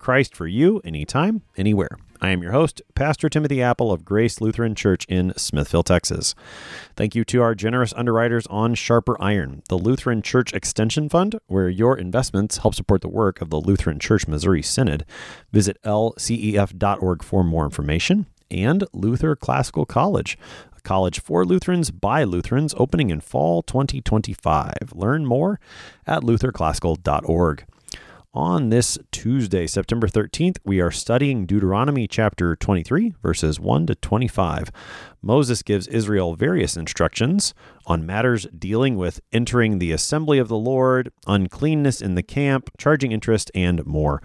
Christ for you, anytime, anywhere. I am your host, Pastor Timothy Appel of Grace Lutheran Church in Smithville, Texas. Thank you to our generous underwriters on Sharper Iron, the Lutheran Church Extension Fund, where your investments help support the work of the Lutheran Church Missouri Synod. Visit lcef.org for more information. And Luther Classical College, a college for Lutherans by Lutherans, opening in fall 2025. Learn more at lutherclassical.org. On this Tuesday, September 13th, we are studying Deuteronomy chapter 23, verses 1 to 25. Moses gives Israel various instructions on matters dealing with entering the assembly of the Lord, uncleanness in the camp, charging interest, and more.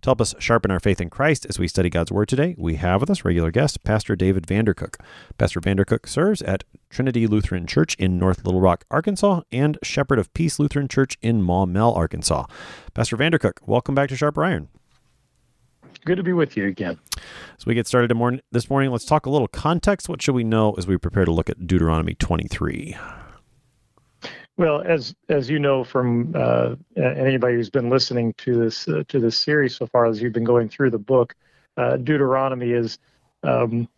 To help us sharpen our faith in Christ as we study God's Word today, we have with us regular guest, Pastor David Vandercook. Pastor Vandercook serves at Trinity Lutheran Church in North Little Rock, Arkansas, and Shepherd of Peace Lutheran Church in Maumelle, Arkansas. Pastor Vandercook, welcome back to Sharper Iron. Good to be with you again. As we get started this morning, let's talk a little context. What should we know as we prepare to look at Deuteronomy 23? Well, as as you know from uh, anybody who's been listening to this uh, to this series so far, as you've been going through the book, uh, Deuteronomy is um,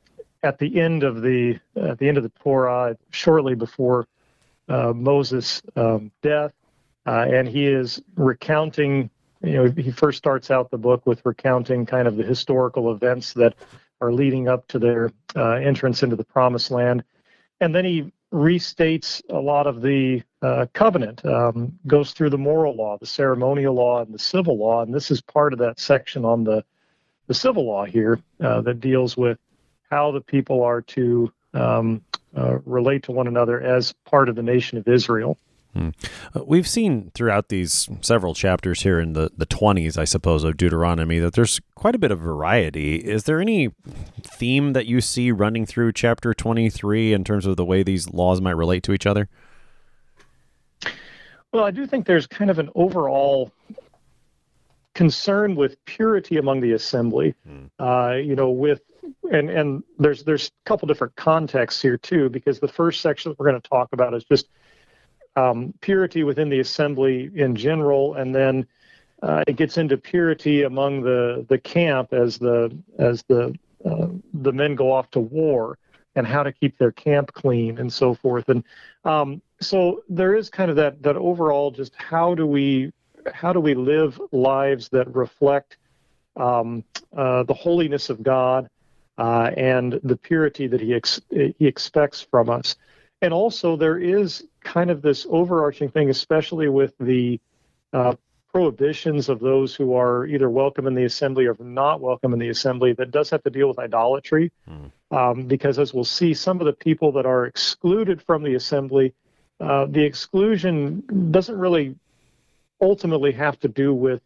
at the end of the at the end of the Torah, shortly before uh, Moses' um, death, uh, and he is recounting. You know, he first starts out the book with recounting kind of the historical events that are leading up to their uh, entrance into the Promised Land, and then he restates a lot of the uh, covenant, um, goes through the moral law, the ceremonial law, and the civil law. And this is part of that section on the, the civil law here uh, that deals with how the people are to um, uh, relate to one another as part of the nation of Israel. Hmm. Uh, we've seen throughout these several chapters here in the, the 20s, I suppose, of Deuteronomy that there's quite a bit of variety. Is there any theme that you see running through chapter 23 in terms of the way these laws might relate to each other? Well, I do think there's kind of an overall concern with purity among the assembly. Hmm. Uh, you know, with and and there's there's a couple different contexts here too, because the first section that we're going to talk about is just um, purity within the assembly in general, and then uh, it gets into purity among the the camp as the as the uh, the men go off to war and how to keep their camp clean and so forth. And um, so there is kind of that that overall just how do we how do we live lives that reflect um, uh, the holiness of God uh, and the purity that He ex- He expects from us. And also there is kind of this overarching thing, especially with the uh, prohibitions of those who are either welcome in the assembly or not welcome in the assembly that does have to deal with idolatry. Mm. Um, because as we'll see, some of the people that are excluded from the assembly, uh, the exclusion doesn't really ultimately have to do with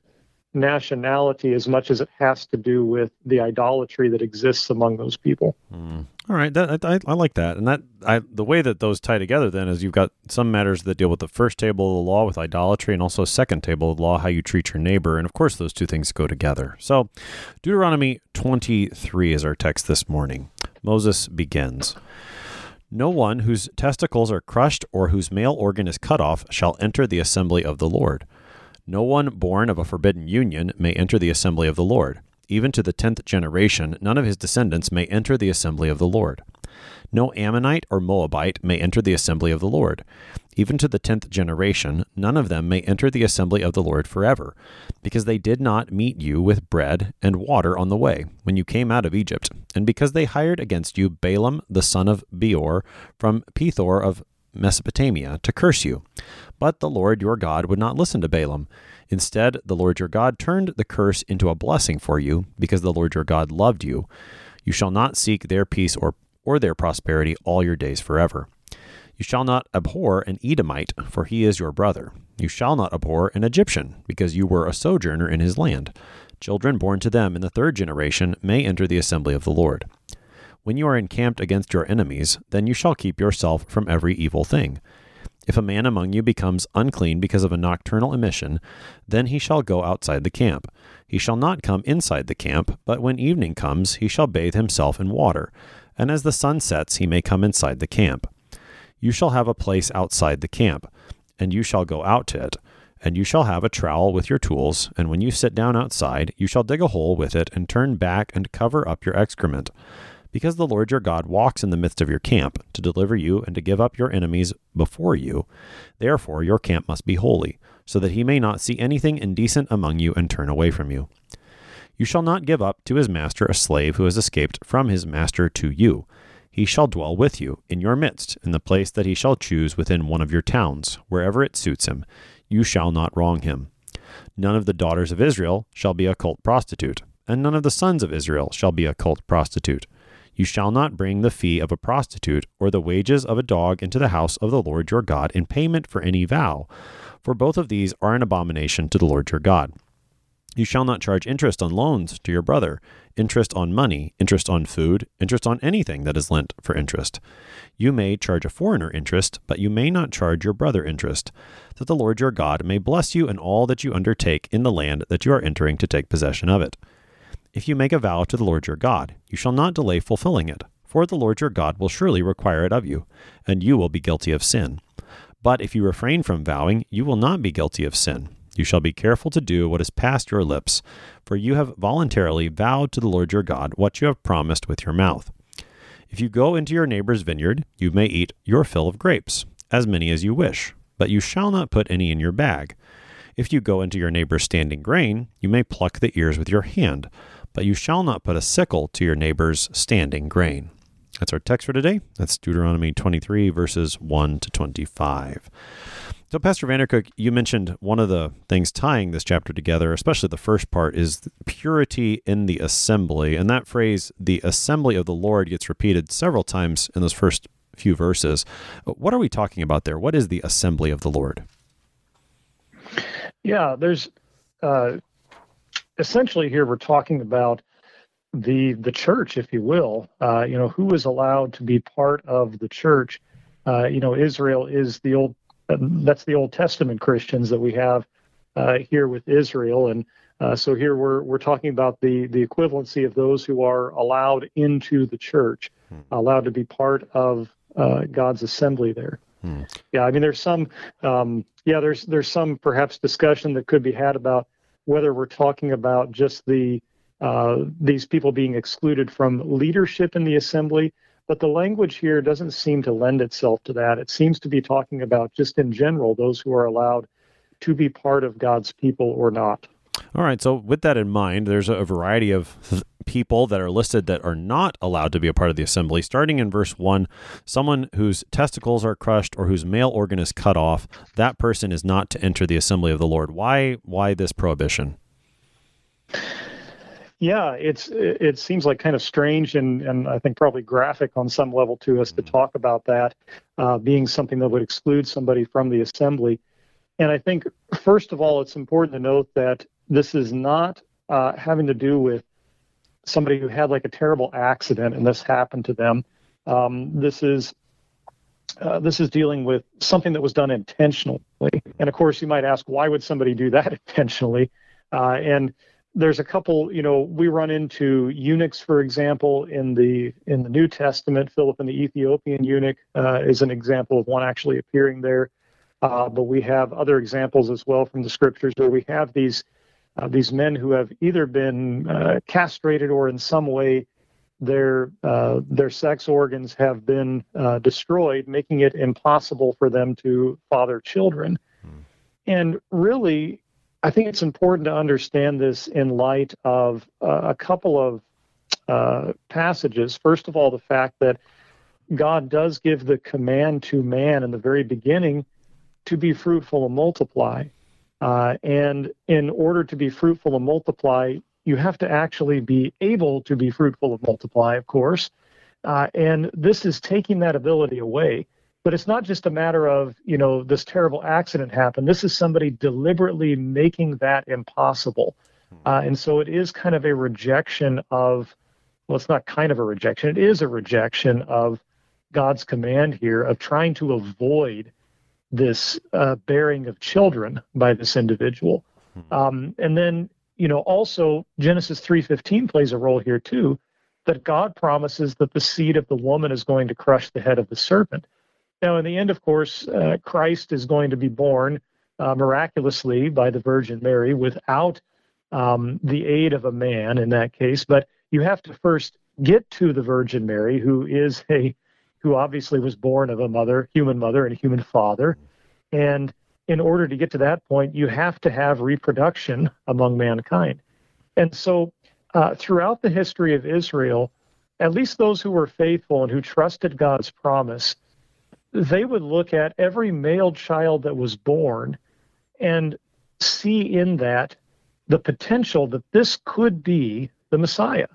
nationality as much as it has to do with the idolatry that exists among those people. Mm. All right, that, I, I, like that, and that I, the way that those tie together then is you've got some matters that deal with the first table of the law with idolatry, and also second table of the law how you treat your neighbor, and of course those two things go together. So, Deuteronomy twenty three is our text this morning. Moses begins. No one whose testicles are crushed or whose male organ is cut off shall enter the assembly of the Lord. No one born of a forbidden union may enter the assembly of the Lord. Even to the tenth generation, none of his descendants may enter the assembly of the Lord. No Ammonite or Moabite may enter the assembly of the Lord. Even to the tenth generation, none of them may enter the assembly of the Lord forever, because they did not meet you with bread and water on the way when you came out of Egypt, and because they hired against you Balaam the son of Beor from Pethor of Mesopotamia to curse you. But the Lord your God would not listen to Balaam. Instead, the Lord your God turned the curse into a blessing for you, because the Lord your God loved you. You shall not seek their peace or, or their prosperity all your days forever. You shall not abhor an Edomite, for he is your brother. You shall not abhor an Egyptian, because you were a sojourner in his land. Children born to them in the third generation may enter the assembly of the Lord. When you are encamped against your enemies, then you shall keep yourself from every evil thing. If a man among you becomes unclean because of a nocturnal emission, then he shall go outside the camp. He shall not come inside the camp, but when evening comes, he shall bathe himself in water, and as the sun sets, he may come inside the camp. You shall have a place outside the camp, and you shall go out to it. And you shall have a trowel with your tools, and when you sit down outside, you shall dig a hole with it, and turn back and cover up your excrement because the Lord your God walks in the midst of your camp to deliver you and to give up your enemies before you. Therefore, your camp must be holy, so that he may not see anything indecent among you and turn away from you. You shall not give up to his master a slave who has escaped from his master to you. He shall dwell with you in your midst, in the place that he shall choose within one of your towns, wherever it suits him. You shall not wrong him. None of the daughters of Israel shall be a cult prostitute, and none of the sons of Israel shall be a cult prostitute. You shall not bring the fee of a prostitute or the wages of a dog into the house of the Lord your God in payment for any vow, for both of these are an abomination to the Lord your God. You shall not charge interest on loans to your brother, interest on money, interest on food, interest on anything that is lent for interest. You may charge a foreigner interest, but you may not charge your brother interest, that the Lord your God may bless you in all that you undertake in the land that you are entering to take possession of it. If you make a vow to the Lord your God, you shall not delay fulfilling it, for the Lord your God will surely require it of you, and you will be guilty of sin. But if you refrain from vowing, you will not be guilty of sin. You shall be careful to do what is past your lips, for you have voluntarily vowed to the Lord your God what you have promised with your mouth. If you go into your neighbor's vineyard, you may eat your fill of grapes, as many as you wish, but you shall not put any in your bag. If you go into your neighbor's standing grain, you may pluck the ears with your hand but you shall not put a sickle to your neighbor's standing grain. That's our text for today. That's Deuteronomy 23, verses 1 to 25. So, Pastor Vandercook, you mentioned one of the things tying this chapter together, especially the first part, is purity in the assembly. And that phrase, the assembly of the Lord, gets repeated several times in those first few verses. What are we talking about there? What is the assembly of the Lord? Yeah, there's uh, essentially here we're talking about the the church, if you will. Uh, you know, who is allowed to be part of the church? Uh, you know, Israel is the old. that's the Old Testament Christians that we have uh, here with Israel, and uh, so here we're we're talking about the the equivalency of those who are allowed into the church, hmm. allowed to be part of uh, God's assembly there. Hmm. Yeah, I mean, there's some. Um, yeah, there's there's some perhaps discussion that could be had about whether we're talking about just the uh, these people being excluded from leadership in the assembly, but the language here doesn't seem to lend itself to that. It seems to be talking about just in general those who are allowed to be part of God's people or not. All right. So, with that in mind, there's a variety of people that are listed that are not allowed to be a part of the assembly. Starting in verse 1, someone whose testicles are crushed or whose male organ is cut off, that person is not to enter the assembly of the Lord. Why why this prohibition? Yeah, it's it seems like kind of strange and and I think probably graphic on some level to us to mm-hmm. talk about that uh, being something that would exclude somebody from the assembly. And I think first of all, it's important to note that this is not uh, having to do with somebody who had like a terrible accident and this happened to them. Um, this is uh, this is dealing with something that was done intentionally. And of course, you might ask, why would somebody do that intentionally? Uh, and there's a couple, you know, we run into eunuchs, for example, in the in the New Testament. Philip and the Ethiopian eunuch uh, is an example of one actually appearing there. Uh, but we have other examples as well from the scriptures where we have these uh, these men who have either been uh, castrated or in some way their uh, their sex organs have been uh, destroyed, making it impossible for them to father children. Hmm. And really, I think it's important to understand this in light of uh, a couple of uh, passages. First of all, the fact that God does give the command to man in the very beginning to be fruitful and multiply. Uh, and in order to be fruitful and multiply, you have to actually be able to be fruitful and multiply, of course. Uh, and this is taking that ability away. But it's not just a matter of, you know, this terrible accident happened. This is somebody deliberately making that impossible. Uh, and so it is kind of a rejection of, well, it's not kind of a rejection, it is a rejection of God's command here of trying to avoid this uh, bearing of children by this individual. Hmm. Um, and then, you know, also Genesis 3:15 plays a role here too, that God promises that the seed of the woman is going to crush the head of the serpent. Now, in the end, of course, uh, Christ is going to be born uh, miraculously by the Virgin Mary without um, the aid of a man in that case. But you have to first get to the Virgin Mary, who is a who obviously was born of a mother, human mother, and human father. And in order to get to that point, you have to have reproduction among mankind. And so, uh, throughout the history of Israel, at least those who were faithful and who trusted God's promise, they would look at every male child that was born and see in that the potential that this could be the Messiah.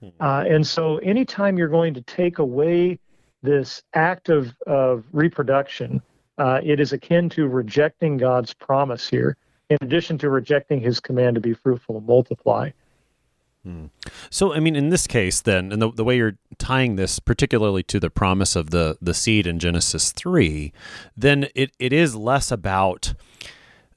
Hmm. Uh, and so, anytime you're going to take away this act of, of reproduction, uh, it is akin to rejecting God's promise here, in addition to rejecting his command to be fruitful and multiply. Hmm. So, I mean, in this case, then, and the, the way you're tying this particularly to the promise of the, the seed in Genesis 3, then it, it is less about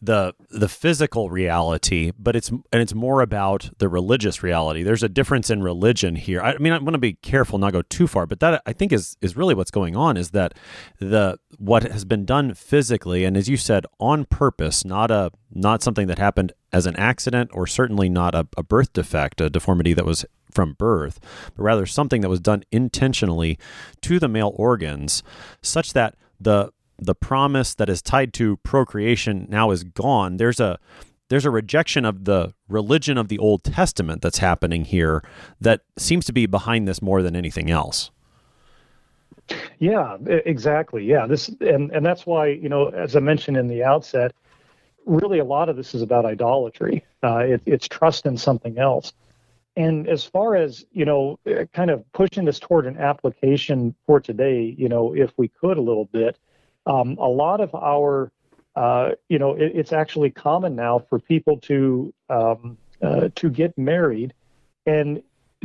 the the physical reality, but it's and it's more about the religious reality. There's a difference in religion here. I, mean, I want to be careful not go too far, but that I think is is really what's going on is that the what has been done physically and as you said on purpose, not a not something that happened as an accident or certainly not a, a birth defect, a deformity that was from birth, but rather something that was done intentionally to the male organs, such that the the promise that is tied to procreation now is gone. There's a there's a rejection of the religion of the Old Testament that's happening here that seems to be behind this more than anything else. Yeah, exactly. Yeah, this and and that's why you know, as I mentioned in the outset, really a lot of this is about idolatry. Uh, it, it's trust in something else. And as far as you know, kind of pushing this toward an application for today, you know, if we could a little bit, um, a lot of our, uh, you know, it, it's actually common now for people to um, uh, to get married and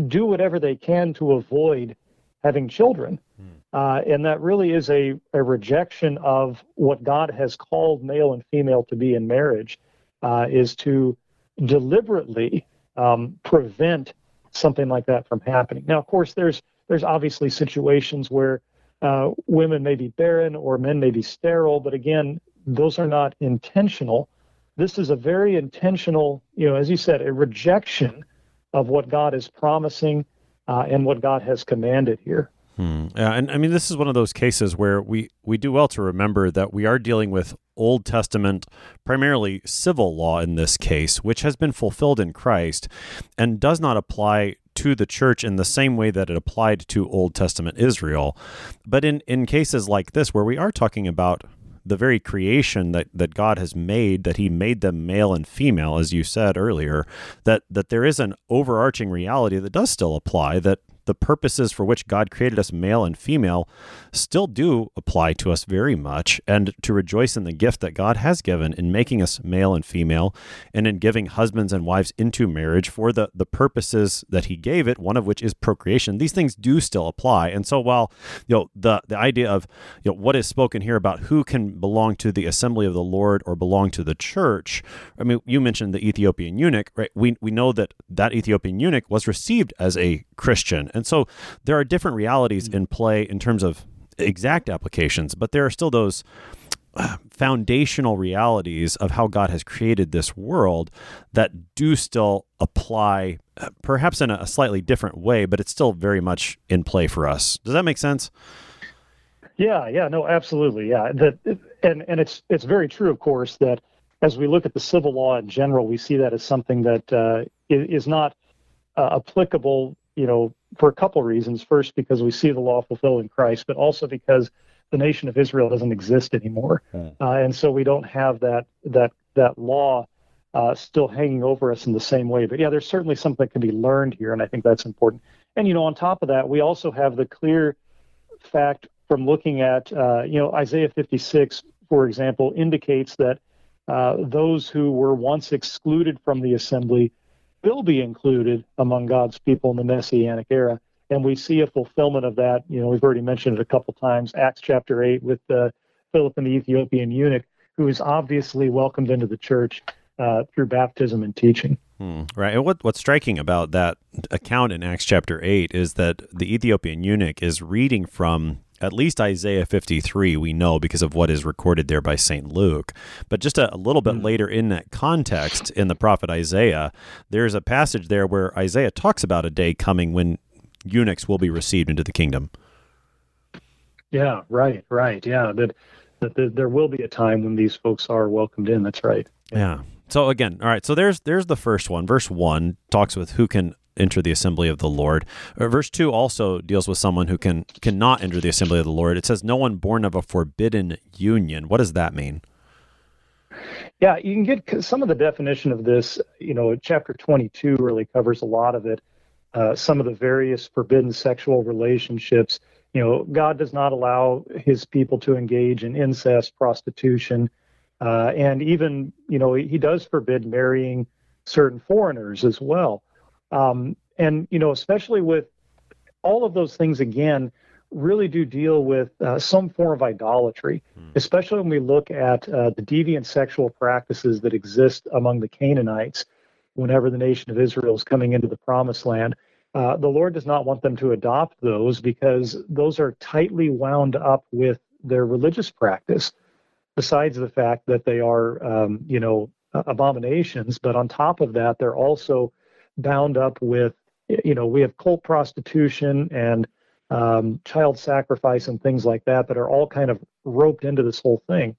do whatever they can to avoid having children. Hmm. Uh, and that really is a, a rejection of what God has called male and female to be in marriage, uh, is to deliberately um, prevent something like that from happening. Now, of course, there's there's obviously situations where uh, women may be barren or men may be sterile, but again, those are not intentional. This is a very intentional, you know, as you said, a rejection of what God is promising uh, and what God has commanded here. Hmm. Yeah, and I mean, this is one of those cases where we, we do well to remember that we are dealing with Old Testament, primarily civil law in this case, which has been fulfilled in Christ and does not apply to the church in the same way that it applied to Old Testament Israel. But in, in cases like this, where we are talking about the very creation that, that God has made, that He made them male and female, as you said earlier, that, that there is an overarching reality that does still apply, that the purposes for which God created us male and female still do apply to us very much, and to rejoice in the gift that God has given in making us male and female, and in giving husbands and wives into marriage for the, the purposes that He gave it, one of which is procreation. These things do still apply. And so while you know the, the idea of you know what is spoken here about who can belong to the assembly of the Lord or belong to the church, I mean, you mentioned the Ethiopian eunuch, right? We, we know that that Ethiopian eunuch was received as a Christian. And so there are different realities in play in terms of exact applications, but there are still those uh, foundational realities of how God has created this world that do still apply, uh, perhaps in a slightly different way, but it's still very much in play for us. Does that make sense? Yeah, yeah, no, absolutely, yeah. That and and it's it's very true, of course, that as we look at the civil law in general, we see that as something that uh, is not uh, applicable you know, for a couple reasons. First, because we see the law fulfilled in Christ, but also because the nation of Israel doesn't exist anymore, hmm. uh, and so we don't have that that that law uh, still hanging over us in the same way. But yeah, there's certainly something that can be learned here, and I think that's important. And you know, on top of that, we also have the clear fact from looking at uh, you know Isaiah 56, for example, indicates that uh, those who were once excluded from the assembly will be included among God's people in the Messianic era. And we see a fulfillment of that. You know, we've already mentioned it a couple times. Acts chapter 8 with the, Philip and the Ethiopian eunuch, who is obviously welcomed into the church uh, through baptism and teaching. Hmm, right. And what, what's striking about that account in Acts chapter 8 is that the Ethiopian eunuch is reading from at least Isaiah 53, we know because of what is recorded there by St. Luke. But just a, a little bit mm-hmm. later in that context, in the prophet Isaiah, there's a passage there where Isaiah talks about a day coming when eunuchs will be received into the kingdom. Yeah, right, right. Yeah, that, that, that there will be a time when these folks are welcomed in. That's right. Yeah. yeah. So again, all right. So there's there's the first one. Verse one talks with who can enter the assembly of the Lord. Uh, verse 2 also deals with someone who can cannot enter the assembly of the Lord. It says no one born of a forbidden union. What does that mean? Yeah, you can get some of the definition of this, you know, chapter 22 really covers a lot of it. Uh, some of the various forbidden sexual relationships. You know, God does not allow his people to engage in incest, prostitution, uh, and even, you know, he does forbid marrying certain foreigners as well. Um, and, you know, especially with all of those things, again, really do deal with uh, some form of idolatry, mm. especially when we look at uh, the deviant sexual practices that exist among the Canaanites whenever the nation of Israel is coming into the promised land. Uh, the Lord does not want them to adopt those because those are tightly wound up with their religious practice, besides the fact that they are, um, you know, abominations. But on top of that, they're also bound up with, you know, we have cult prostitution and um, child sacrifice and things like that that are all kind of roped into this whole thing.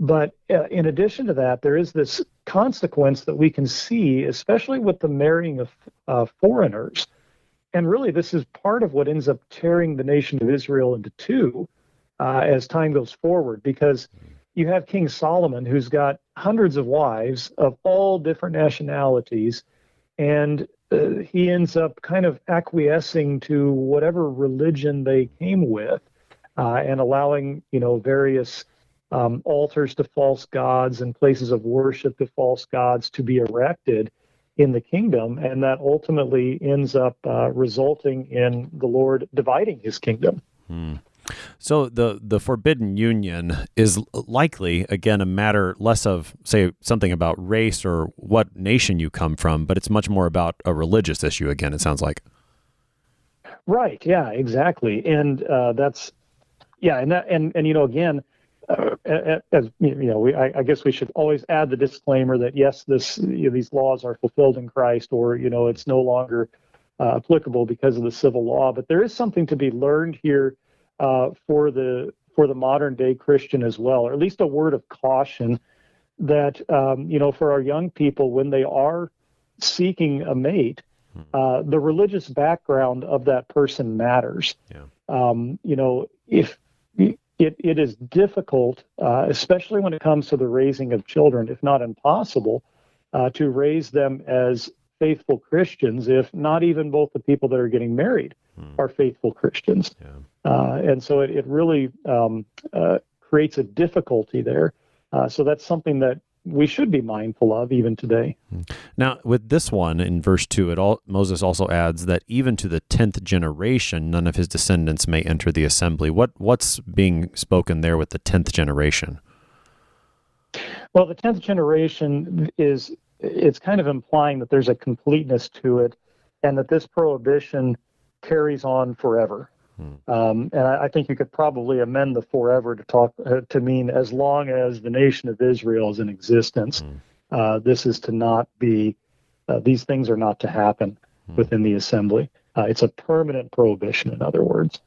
But uh, in addition to that, there is this consequence that we can see, especially with the marrying of uh, foreigners. And really, this is part of what ends up tearing the nation of Israel into two uh, as time goes forward, because you have King Solomon, who's got hundreds of wives of all different nationalities and uh, he ends up kind of acquiescing to whatever religion they came with uh, and allowing you know various um, altars to false gods and places of worship to false gods to be erected in the kingdom and that ultimately ends up uh, resulting in the lord dividing his kingdom hmm. So the the forbidden union is likely again a matter less of say something about race or what nation you come from, but it's much more about a religious issue. Again, it sounds like. Right. Yeah. Exactly. And uh, that's yeah. And that and and you know again. Uh, as you know, we, I, I, guess we should always add the disclaimer that yes, this you know, these laws are fulfilled in Christ, or you know, it's no longer uh, applicable because of the civil law. But there is something to be learned here uh, for the for the modern day Christian as well, or at least a word of caution that um, you know for our young people when they are seeking a mate, hmm. uh, the religious background of that person matters. Yeah. Um, you know, if it, it is difficult, uh, especially when it comes to the raising of children, if not impossible, uh, to raise them as faithful Christians if not even both the people that are getting married hmm. are faithful Christians. Yeah. Uh, and so it, it really um, uh, creates a difficulty there. Uh, so that's something that we should be mindful of even today. Hmm. Now, with this one in verse 2, it all, Moses also adds that even to the 10th generation, none of his descendants may enter the assembly. What What's being spoken there with the 10th generation? Well, the 10th generation is it's kind of implying that there's a completeness to it and that this prohibition carries on forever. Hmm. Um, and I, I, think you could probably amend the forever to talk uh, to mean as long as the nation of Israel is in existence. Hmm. Uh, this is to not be; uh, these things are not to happen hmm. within the assembly. Uh, it's a permanent prohibition, in other words.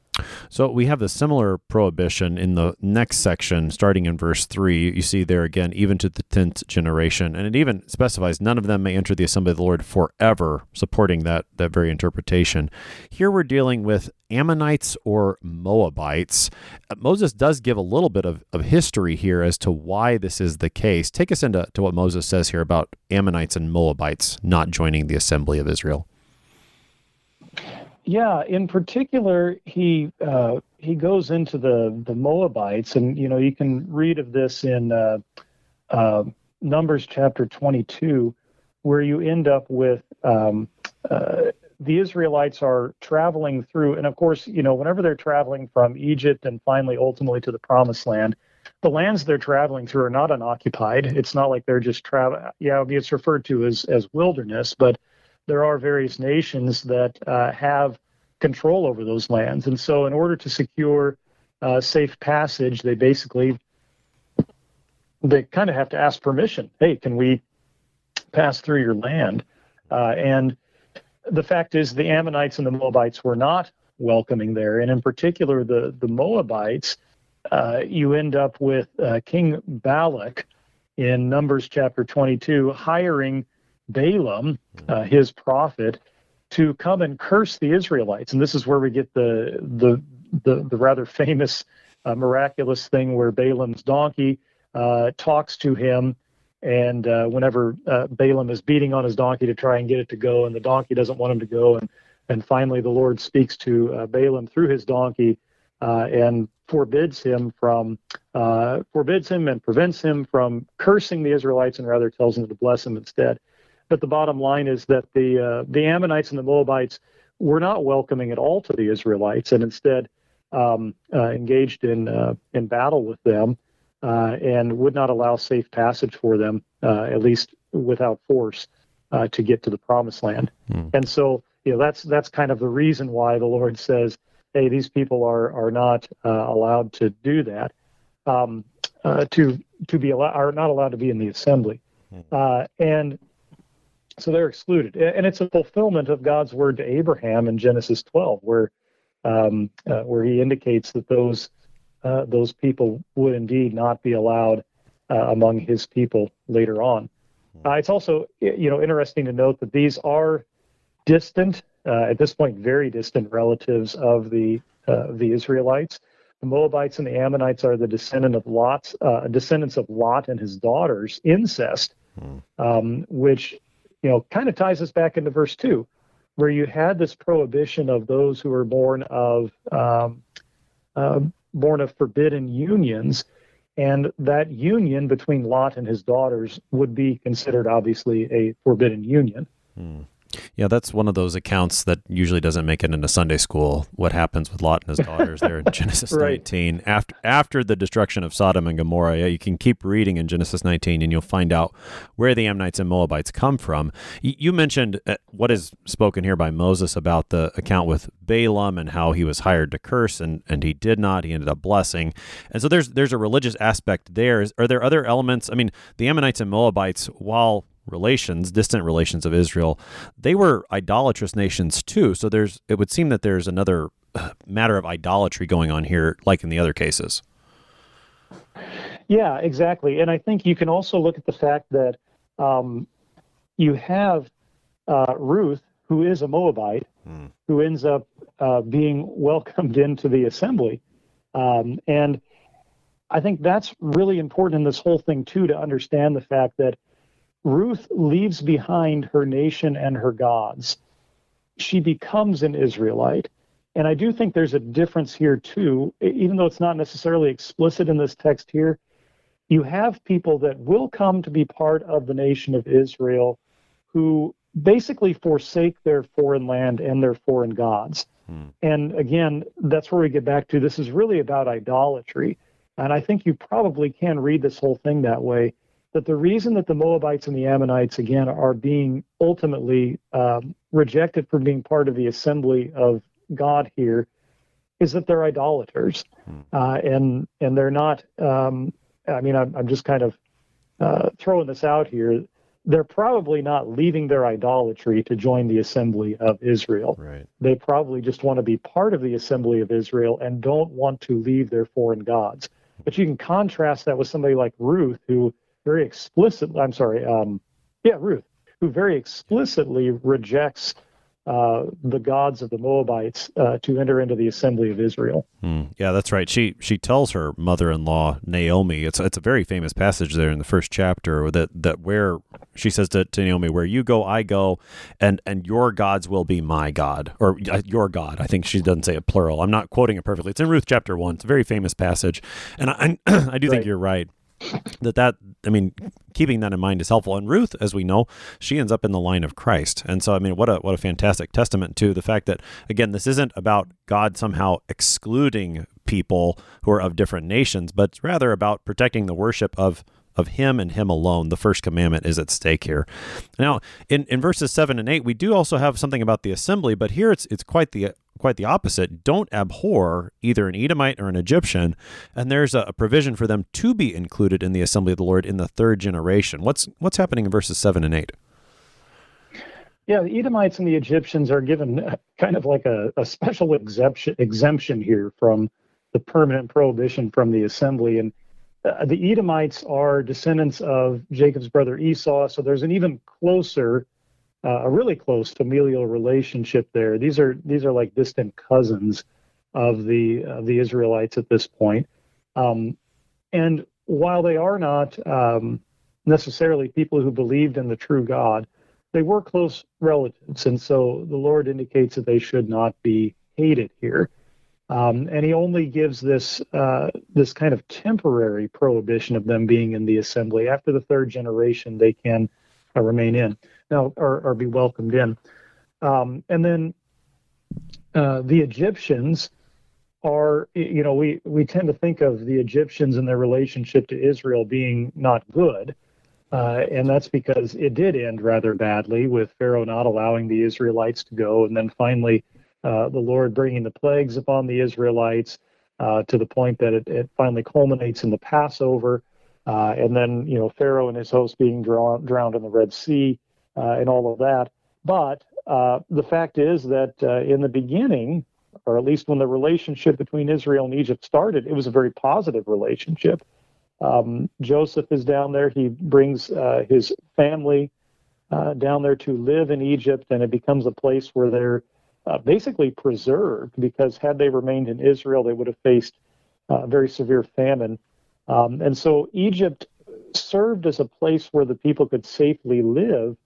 So we have a similar prohibition in the next section, starting in verse 3. You see there again, even to the 10th generation. And it even specifies none of them may enter the assembly of the Lord forever, supporting that, that very interpretation. Here we're dealing with Ammonites or Moabites. Uh, Moses does give a little bit of, of history here as to why this is the case. Take us into to what Moses says here about Ammonites and Moabites not joining the assembly of Israel. Yeah, in particular, he uh, he goes into the the Moabites, and you know you can read of this in uh, uh, Numbers chapter 22, where you end up with um, uh, the Israelites are traveling through, and of course, you know whenever they're traveling from Egypt and finally ultimately to the Promised Land, the lands they're traveling through are not unoccupied. It's not like they're just traveling. Yeah, it's referred to as as wilderness, but there are various nations that uh, have control over those lands, and so in order to secure uh, safe passage, they basically they kind of have to ask permission. Hey, can we pass through your land? Uh, and the fact is, the Ammonites and the Moabites were not welcoming there, and in particular, the the Moabites. Uh, you end up with uh, King Balak in Numbers chapter 22 hiring Balaam, uh, his prophet, to come and curse the Israelites, and this is where we get the the the, the rather famous uh, miraculous thing where Balaam's donkey uh, talks to him. And uh, whenever uh, Balaam is beating on his donkey to try and get it to go, and the donkey doesn't want him to go, and and finally the Lord speaks to uh, Balaam through his donkey uh, and forbids him from uh, forbids him and prevents him from cursing the Israelites, and rather tells him to bless him instead. But the bottom line is that the uh, the Ammonites and the Moabites were not welcoming at all to the Israelites, and instead um, engaged in in battle with them uh, and would not allow safe passage for them, uh, at least without force, uh, to get to the promised land. Mm. And so, you know, that's that's kind of the reason why the Lord says, "Hey, these people are are not uh, allowed to do that, um, uh, to to be allowed are not allowed to be in the assembly," mm. and so they're excluded. And it's a fulfillment of God's word to Abraham in Genesis 12, where um, where He indicates that those uh, those people would indeed not be allowed uh, among his people later on. Hmm. Uh, it's also, you know, interesting to note that these are distant, uh, at this point, very distant relatives of the uh, the Israelites. The Moabites and the Ammonites are the descendant of Lot's descendants of Lot and his daughters incest, hmm. um, which you know kind of ties us back into verse two, where you had this prohibition of those who were born of um, uh, born of forbidden unions. And that union between Lot and his daughters would be considered obviously a forbidden union. Hmm. Yeah, that's one of those accounts that usually doesn't make it into Sunday school. What happens with Lot and his daughters there in Genesis right. 19 after after the destruction of Sodom and Gomorrah. Yeah, you can keep reading in Genesis 19 and you'll find out where the Ammonites and Moabites come from. You mentioned uh, what is spoken here by Moses about the account with Balaam and how he was hired to curse and and he did not. He ended up blessing. And so there's there's a religious aspect there. Is, are there other elements? I mean, the Ammonites and Moabites while relations, distant relations of Israel, they were idolatrous nations too. So there's it would seem that there's another uh, matter of idolatry going on here, like in the other cases. Yeah, exactly. And I think you can also look at the fact that um, you have uh, Ruth, who is a Moabite, hmm. who ends up uh, being welcomed into the assembly. Um, and I think that's really important in this whole thing, too, to understand the fact that Ruth leaves behind her nation and her gods. She becomes an Israelite. And I do think there's a difference here, too, even though it's not necessarily explicit in this text here. You have people that will come to be part of the nation of Israel who basically forsake their foreign land and their foreign gods. Hmm. And again, that's where we get back to this is really about idolatry. And I think you probably can read this whole thing that way that the reason that the Moabites and the Ammonites, again, are being ultimately um, rejected from being part of the assembly of God here is that they're idolaters. Hmm. Uh, and, and they're not, um, I mean, I'm, I'm, just kind of uh, throwing this out here. They're probably not leaving their idolatry to join the assembly of Israel. Right. They probably just want to be part of the assembly of Israel and don't want to leave their foreign gods. But you can contrast that with somebody like Ruth, who very explicitly, I'm sorry, um, yeah, Ruth, who very explicitly rejects uh, the gods of the Moabites uh, to enter into the assembly of Israel. Hmm. Yeah, that's right. She she tells her mother-in-law Naomi. It's it's a very famous passage there in the first chapter that that where she says to, to Naomi, "Where you go, I go, and and your gods will be my God, or uh, your God." I think she doesn't say it plural. I'm not quoting it perfectly. It's in Ruth chapter one. It's a very famous passage, and I I, I do right. think you're right that that I mean, keeping that in mind is helpful. And Ruth, as we know, she ends up in the line of Christ. And so, I mean, what a what a fantastic testament to the fact that again, this isn't about God somehow excluding people who are of different nations, but rather about protecting the worship of of him and him alone. The first commandment is at stake here. Now, in, in verses seven and eight, we do also have something about the assembly, but here it's it's quite the quite the opposite. Don't abhor either an Edomite or an Egyptian, and there's a, a provision for them to be included in the assembly of the Lord in the third generation. What's what's happening in verses seven and eight? Yeah, the Edomites and the Egyptians are given kind of like a, a special exemption exemption here from the permanent prohibition from the assembly. And uh, the Edomites are descendants of Jacob's brother Esau, so there's an even closer, uh, a really close familial relationship there. These are these are like distant cousins of the the Israelites at this point. Um, and while they are not um, necessarily people who believed in the true God, they were close relatives, and so the Lord indicates that they should not be hated here. Um, and he only gives this uh, this kind of temporary prohibition of them being in the assembly. After the third generation, they can uh, remain in now or, or, be welcomed in. Um, and then uh, the Egyptians are, you know, we we tend to think of the Egyptians and their relationship to Israel being not good. Uh, and that's because it did end rather badly with Pharaoh not allowing the Israelites to go, and then finally uh, the Lord bringing the plagues upon the Israelites uh, to the point that it, it, finally culminates in the Passover, uh, and then you know Pharaoh and his host being drawn, drowned in the Red Sea, uh, and all of that. But uh, the fact is that in the beginning, or at least when the relationship between Israel and Egypt started, it was a very positive relationship. Um, Joseph is down there. He brings his family down there to live in Egypt, and it becomes a place where they're uh, basically preserved because had they remained in Israel, they would have faced uh, very severe famine. Um, and so Egypt served as a place where the people could safely live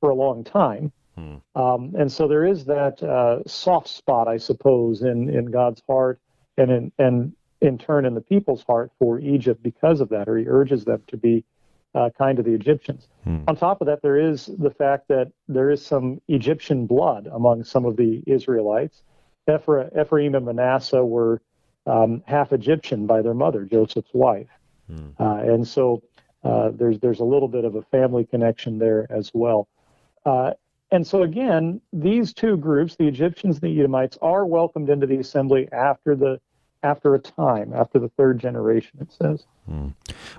for a long time. Hmm. Um, and so there is that uh, soft spot, I suppose, in, in God's heart and in, and in turn in the people's heart for Egypt because of that, or he urges them to be uh, kind to the Egyptians. Hmm. On top of that, there is the fact that there is some Egyptian blood among some of the Israelites. Ephra- Ephraim and Manasseh were um, half Egyptian by their mother, Joseph's wife, hmm. uh, and so uh, there's there's a little bit of a family connection there as well. Uh, and so again, these two groups, the Egyptians and the Edomites, are welcomed into the assembly after the after a time, after the third generation, it says. Mm.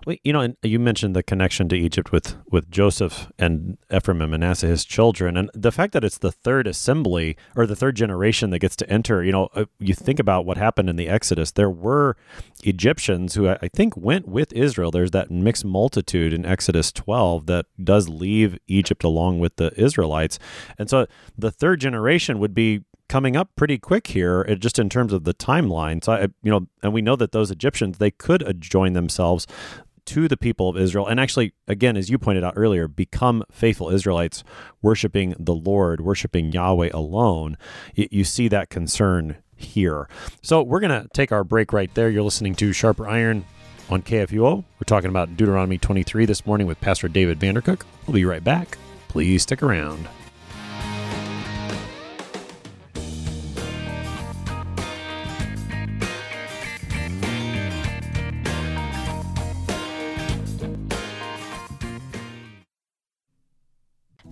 Well, you know, and you mentioned the connection to Egypt with with Joseph and Ephraim and Manasseh, his children, and the fact that it's the third assembly or the third generation that gets to enter. You know, uh, you think about what happened in the Exodus. There were Egyptians who I think went with Israel. There's that mixed multitude in Exodus 12 that does leave Egypt along with the Israelites, and so the third generation would be coming up pretty quick here, uh, just in terms of the timeline. So, I, you know, and we know that those Egyptians they could join themselves to the people of Israel, and actually, again, as you pointed out earlier, become faithful Israelites, worshiping the Lord, worshiping Yahweh alone. You, you see that concern here. So we're going to take our break right there. You're listening to Sharper Iron on KFUO. We're talking about Deuteronomy 23 this morning with Pastor David Vandercook. We'll be right back. Please stick around.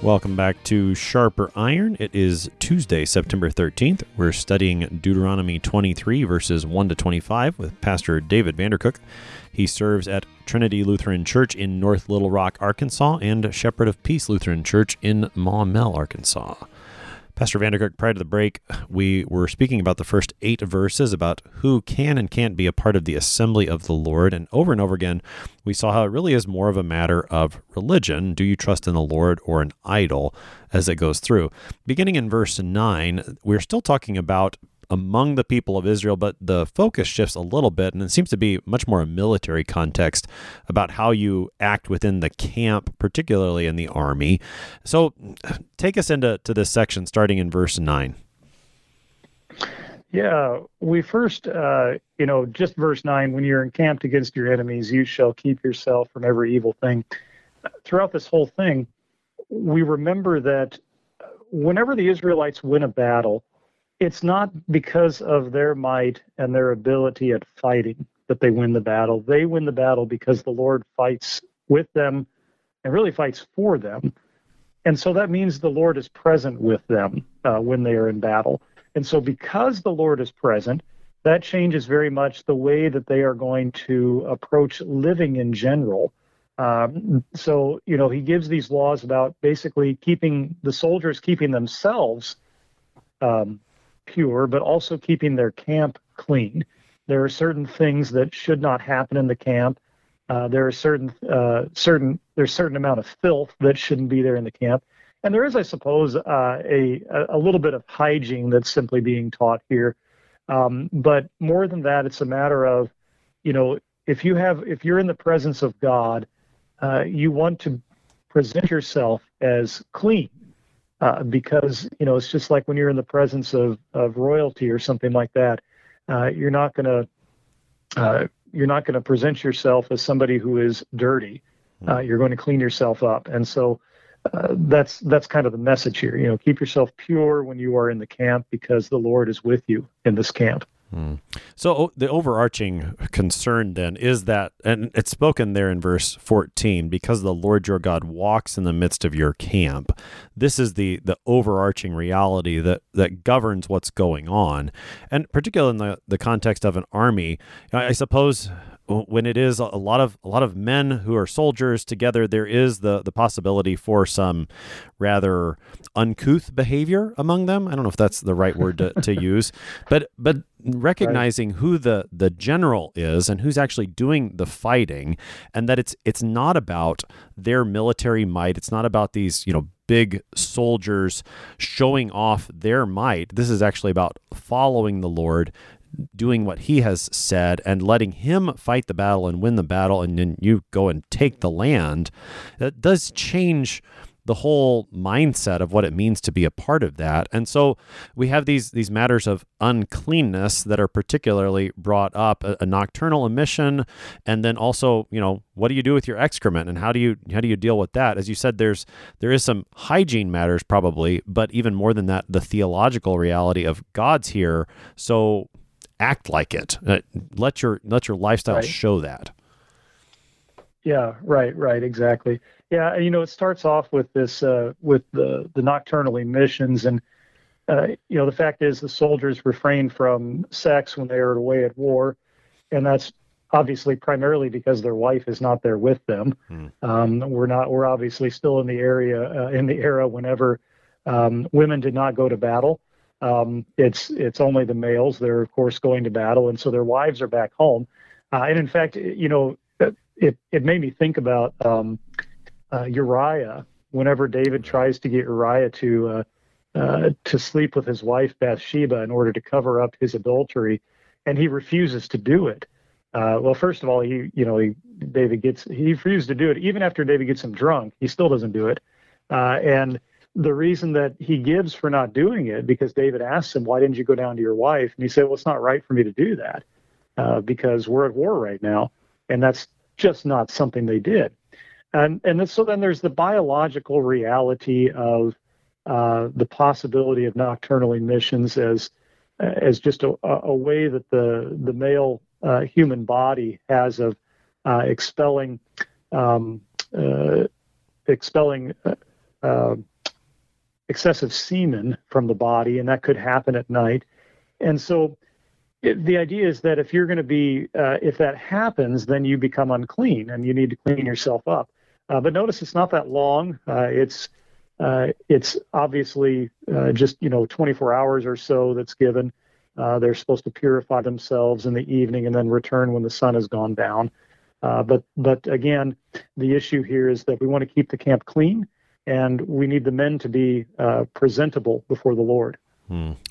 Welcome back to Sharper Iron. It is Tuesday, September 13th. We're studying Deuteronomy 23, verses 1 to 25, with Pastor David Vandercook. He serves at Trinity Lutheran Church in North Little Rock, Arkansas, and Shepherd of Peace Lutheran Church in Maumelle, Arkansas. Pastor Vandercook, prior to the break, we were speaking about the first eight verses about who can and can't be a part of the assembly of the Lord. And over and over again, we saw how it really is more of a matter of religion. Do you trust in the Lord or an idol as it goes through? Beginning in verse 9, we're still talking about among the people of Israel, but the focus shifts a little bit, and it seems to be much more a military context about how you act within the camp, particularly in the army. So, take us into to this section, starting in verse nine. Yeah, we first, uh, you know, just verse nine. When you're encamped against your enemies, you shall keep yourself from every evil thing. Throughout this whole thing, we remember that whenever the Israelites win a battle it's not because of their might and their ability at fighting that they win the battle. They win the battle because the Lord fights with them and really fights for them. And so that means the Lord is present with them uh, when they are in battle. And so, because the Lord is present, that changes very much the way that they are going to approach living in general. Um, so, you know, he gives these laws about basically keeping the soldiers keeping themselves um, pure, but also keeping their camp clean. There are certain things that should not happen in the camp. Uh, there are certain uh, certain there's certain amount of filth that shouldn't be there in the camp, and there is, I suppose, uh, a a little bit of hygiene that's simply being taught here. Um, but more than that, it's a matter of, you know, if you have if you're in the presence of God, uh, you want to present yourself as clean uh, because you know it's just like when you're in the presence of of royalty or something like that. Uh, you're not going to uh, you're not going to present yourself as somebody who is dirty. Uh, hmm. you're going to clean yourself up, and so uh, that's that's kind of the message here. You know, keep yourself pure when you are in the camp because the Lord is with you in this camp. So the overarching concern then is that, and it's spoken there in verse 14, because the Lord your God walks in the midst of your camp. This is the the overarching reality that that governs what's going on, and particularly in the the context of an army. I suppose when it is a lot of a lot of men who are soldiers together, there is the the possibility for some rather uncouth behavior among them. I don't know if that's the right word to, to use, but but recognizing right. who the the general is and who's actually doing the fighting, and that it's it's not about their military might. It's not about these you know big soldiers showing off their might. This is actually about following the Lord, doing what he has said and letting him fight the battle and win the battle and then you go and take the land that does change the whole mindset of what it means to be a part of that. And so we have these these matters of uncleanness that are particularly brought up a, a, nocturnal emission and then also, you know, what do you do with your excrement and how do you how do you deal with that? As you said there's there is some hygiene matters probably, but even more than that the theological reality of God's here. So act like it. Uh, let your let your lifestyle right. show that. Yeah, right, right, exactly. Yeah, you know, it starts off with this uh, with the the nocturnal emissions, and uh, you know, the fact is the soldiers refrain from sex when they are away at war, and that's obviously primarily because their wife is not there with them. Mm. Um, we're not. We're obviously still in the area uh, in the era whenever um, women did not go to battle. Um, it's it's only the males. They're of course going to battle, and so their wives are back home. Uh, and in fact, you know, it it made me think about um, uh, Uriah. Whenever David tries to get Uriah to uh, uh, to sleep with his wife Bathsheba in order to cover up his adultery, and he refuses to do it. Uh, well, first of all, he you know he David gets he refuses to do it even after David gets him drunk. He still doesn't do it, uh, and the reason that he gives for not doing it because David asks him, "Why didn't you go down to your wife?" And he said, "Well, it's not right for me to do that uh, because we're at war right now, and that's just not something they did." And and so then there's the biological reality of uh, the possibility of nocturnal emissions as as just a, a way that the the male uh, human body has of uh, expelling um, uh, expelling uh, excessive semen from the body, and that could happen at night. And so it, the idea is that if you're going to be, uh, if that happens, then you become unclean and you need to clean yourself up. Uh, but notice it's not that long. Uh, it's uh, it's obviously uh, just you know 24 hours or so that's given. Uh, they're supposed to purify themselves in the evening and then return when the sun has gone down. but but again, the issue here is that we want to keep the camp clean, and we need the men to be uh, presentable before the Lord.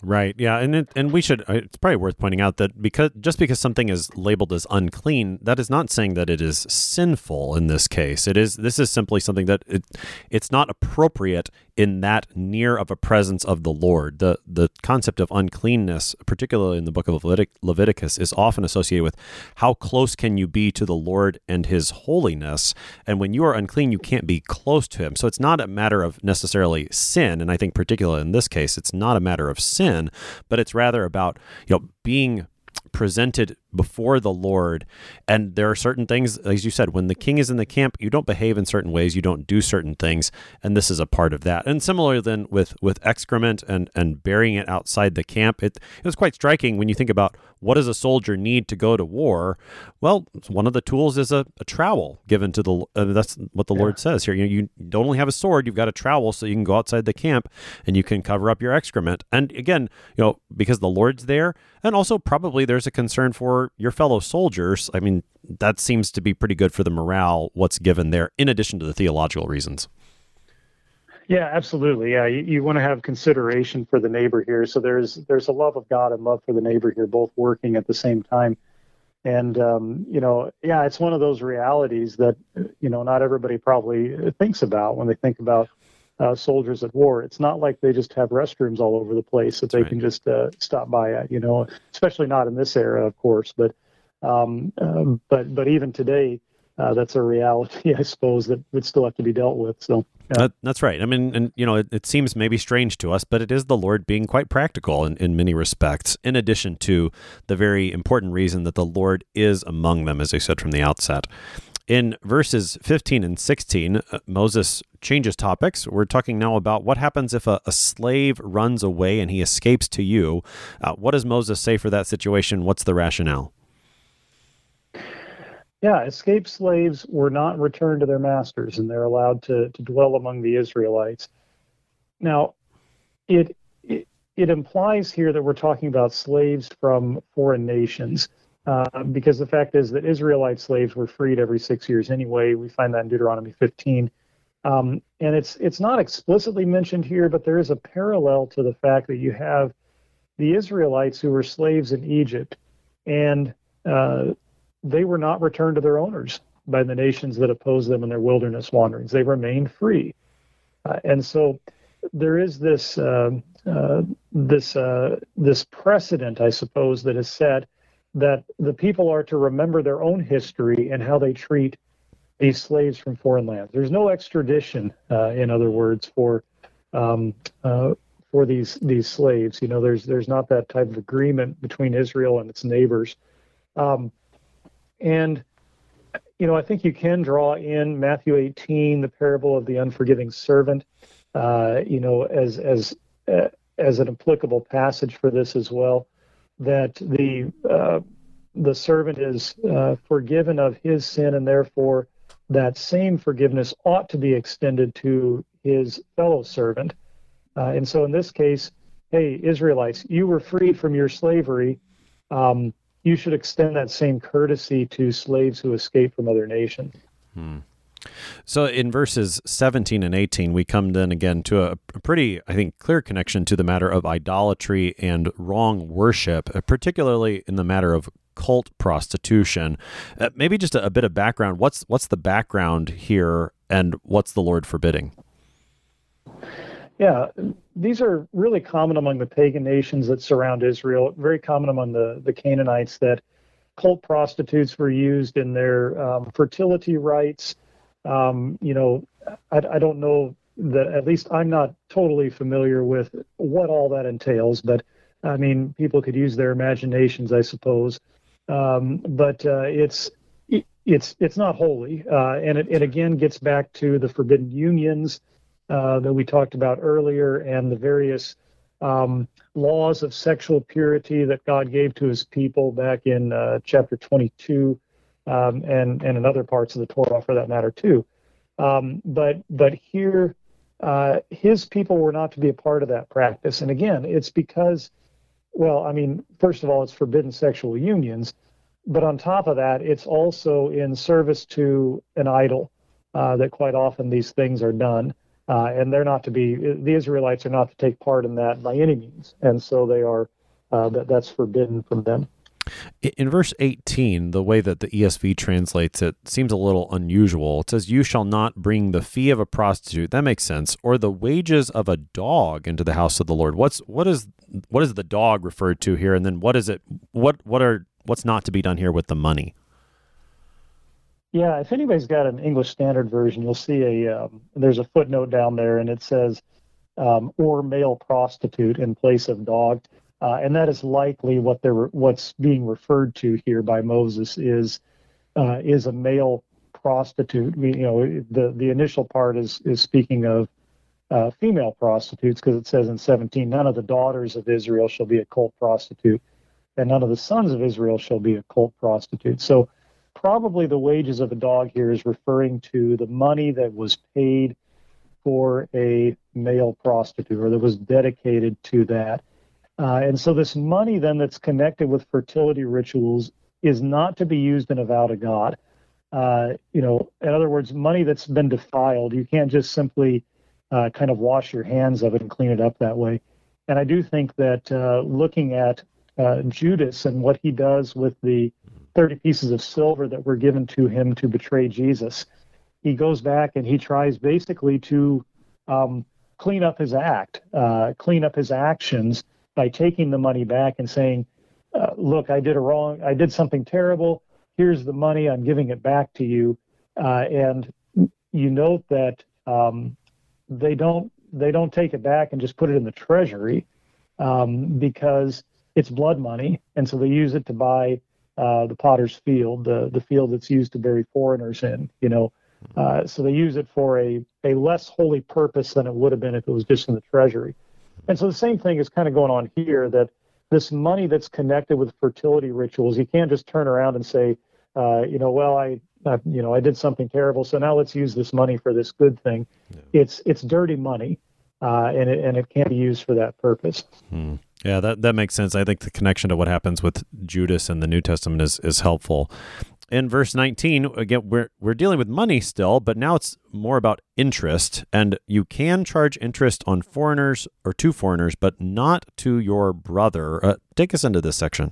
Right. Yeah, and it, and we should. Uh, it's probably worth pointing out that because just because something is labeled as unclean, that is not saying that it is sinful. In this case, it is. This is simply something that it, it's not appropriate in that near of a presence of the Lord. The the concept of uncleanness, particularly in the book of Levitic, Leviticus, is often associated with how close can you be to the Lord and his holiness. And when you are unclean, you can't be close to him. So it's not a matter of necessarily sin, and I think particularly in this case, it's not a matter of sin, but it's rather about, you know, being presented before the Lord. And there are certain things, as you said, when the king is in the camp, you don't behave in certain ways, you don't do certain things, and this is a part of that. And similarly, then with with excrement and and burying it outside the camp, it, it was quite striking when you think about what does a soldier need to go to war. Well, one of the tools is a, a trowel given to the. Uh, that's what the yeah. Lord says here. You you don't only have a sword; you've got a trowel, so you can go outside the camp and you can cover up your excrement. And again, you know, because the Lord's there, and also probably there's a concern for your fellow soldiers, I mean, that seems to be pretty good for the morale, what's given there, in addition to the theological reasons. Yeah, absolutely. Yeah, you, you want to have consideration for the neighbor here. So there's there's a love of God and love for the neighbor here, both working at the same time. And um, you know, yeah, it's one of those realities that you know not everybody probably thinks about when they think about uh, soldiers at war. It's not like they just have restrooms all over the place that That's they right. can just uh, stop by at. You know, especially not in this era, of course. But um, um, but but even today, uh, that's a reality, I suppose, that would still have to be dealt with. So. Yeah. that's right. I mean, and you know, it, it, seems maybe strange to us, but it is the Lord being quite practical in, in many respects, in addition to the very important reason that the Lord is among them, as I said from the outset. In verses 15 and 16, uh, Moses changes topics. We're talking now about what happens if a, a slave runs away and he escapes to you. Uh, what does Moses say for that situation? What's the rationale? Yeah, escaped slaves were not returned to their masters and they're allowed to, to dwell among the Israelites. Now, it, it, it implies here that we're talking about slaves from foreign nations. Uh, because the fact is that Israelite slaves were freed every six years anyway. We find that in Deuteronomy 15. Um, and it's it's not explicitly mentioned here, but there is a parallel to the fact that you have the Israelites who were slaves in Egypt, and uh, they were not returned to their owners by the nations that opposed them in their wilderness wanderings. They remained free, uh, and so there is this um, uh, this uh, this precedent, I suppose, that is set that the people are to remember their own history and how they treat these slaves from foreign lands. There's no extradition, uh, in other words, for um, uh, for these these slaves. You know, there's there's not that type of agreement between Israel and its neighbors. Um, and you know, I think you can draw in Matthew 18, the parable of the unforgiving servant, uh, you know, as as uh, as an applicable passage for this as well that the uh, the servant is uh, forgiven of his sin, and therefore that same forgiveness ought to be extended to his fellow servant. Uh, and so, in this case, hey, Israelites, you were freed from your slavery. Um, you should extend that same courtesy to slaves who escape from other nations. Hmm. So in verses 17 and 18, we come then again to a, pretty, I think, clear connection to the matter of idolatry and wrong worship, uh, particularly in the matter of cult prostitution. Uh, maybe just a, a, bit of background. What's what's the background here, and what's the Lord forbidding? Yeah, these are really common among the pagan nations that surround Israel. Very common among the the Canaanites that cult prostitutes were used in their um, fertility rites um, you know, I, I don't know that at least I'm not totally familiar with what all that entails, but I mean, people could use their imaginations, I suppose. Um, but uh, it's it's it's not holy, uh, and it, it again gets back to the forbidden unions uh, that we talked about earlier and the various um, laws of sexual purity that God gave to his people back in uh, chapter 22 um, and, and in other parts of the Torah for that matter too. Um, but, but here, uh, his people were not to be a part of that practice. And again, it's because, well, I mean, first of all, it's forbidden sexual unions, but on top of that, it's also in service to an idol uh, that quite often these things are done. Uh, and they're not to be, the Israelites are not to take part in that by any means. And so they are, uh, that, that's forbidden from them. In verse 18, the way that the ESV translates it seems a little unusual. It says, You shall not bring the fee of a prostitute. That makes sense. Or the wages of a dog into the house of the Lord. What's what is what is the dog referred to here? And then what is it what what are what's not to be done here with the money? Yeah, if anybody's got an English Standard Version, you'll see a um, there's a footnote down there, and it says um, "or male prostitute" in place of dog, uh, and that is likely what they're what's being referred to here by Moses is uh, is a male prostitute. You know, the the initial part is is speaking of uh, female prostitutes because it says in 17, none of the daughters of Israel shall be a cult prostitute, and none of the sons of Israel shall be a cult prostitute. So probably the wages of a dog here is referring to the money that was paid for a male prostitute or that was dedicated to that. Uh, and so this money then that's connected with fertility rituals is not to be used in a vow to God. Uh, you know, in other words, money that's been defiled, you can't just simply uh, kind of wash your hands of it and clean it up that way. And I do think that uh, looking at uh, Judas and what he does with the 30 pieces of silver that were given to him to betray Jesus. He goes back and he tries basically to um, clean up his act, uh, clean up his actions by taking the money back and saying, uh, "Look, I did a wrong. I did something terrible. Here's the money. I'm giving it back to you." Uh, and you note that um, they don't they don't take it back and just put it in the treasury um, because it's blood money, and so they use it to buy uh, the potter's field, the the field that's used to bury foreigners in. You know, uh, so they use it for a a less holy purpose than it would have been if it was just in the treasury. And so the same thing is kind of going on here. That this money that's connected with fertility rituals, you can't just turn around and say, uh, you know, well, I, I, you know, I did something terrible, so now let's use this money for this good thing. Yeah. It's it's dirty money, uh, and it and it can't be used for that purpose. Hmm. Yeah, that, that makes sense. I think the connection to what happens with Judas in the New Testament is, is helpful. In verse 19, again, we're, we're dealing with money still, but now it's more about interest. And you can charge interest on foreigners or to foreigners, but not to your brother. Uh, take us into this section.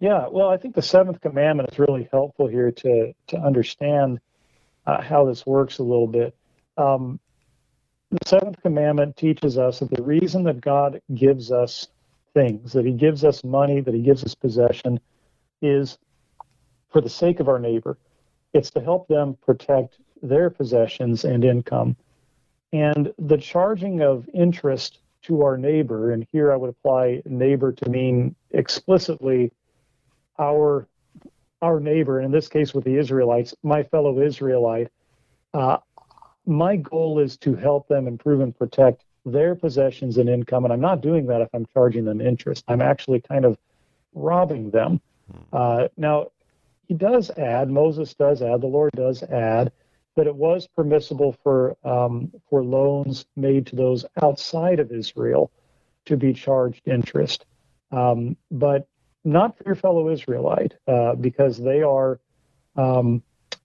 Yeah, well, I think the seventh commandment is really helpful here to, to understand uh, how this works a little bit. Um, the seventh commandment teaches us that the reason that God gives us things, that He gives us money, that He gives us possession, is for the sake of our neighbor. It's to help them protect their possessions and income. And the charging of interest to our neighbor, and here I would apply neighbor to mean explicitly our our neighbor, and in this case with the Israelites, my fellow Israelite, uh, my goal is to help them improve and protect their possessions and income. And I'm not doing that if I'm charging them interest. I'm actually kind of robbing them. Uh, now, he does add, Moses does add, the Lord does add that it was permissible for um, for loans made to those outside of Israel to be charged interest, um, but not for your fellow Israelite uh, because they are um,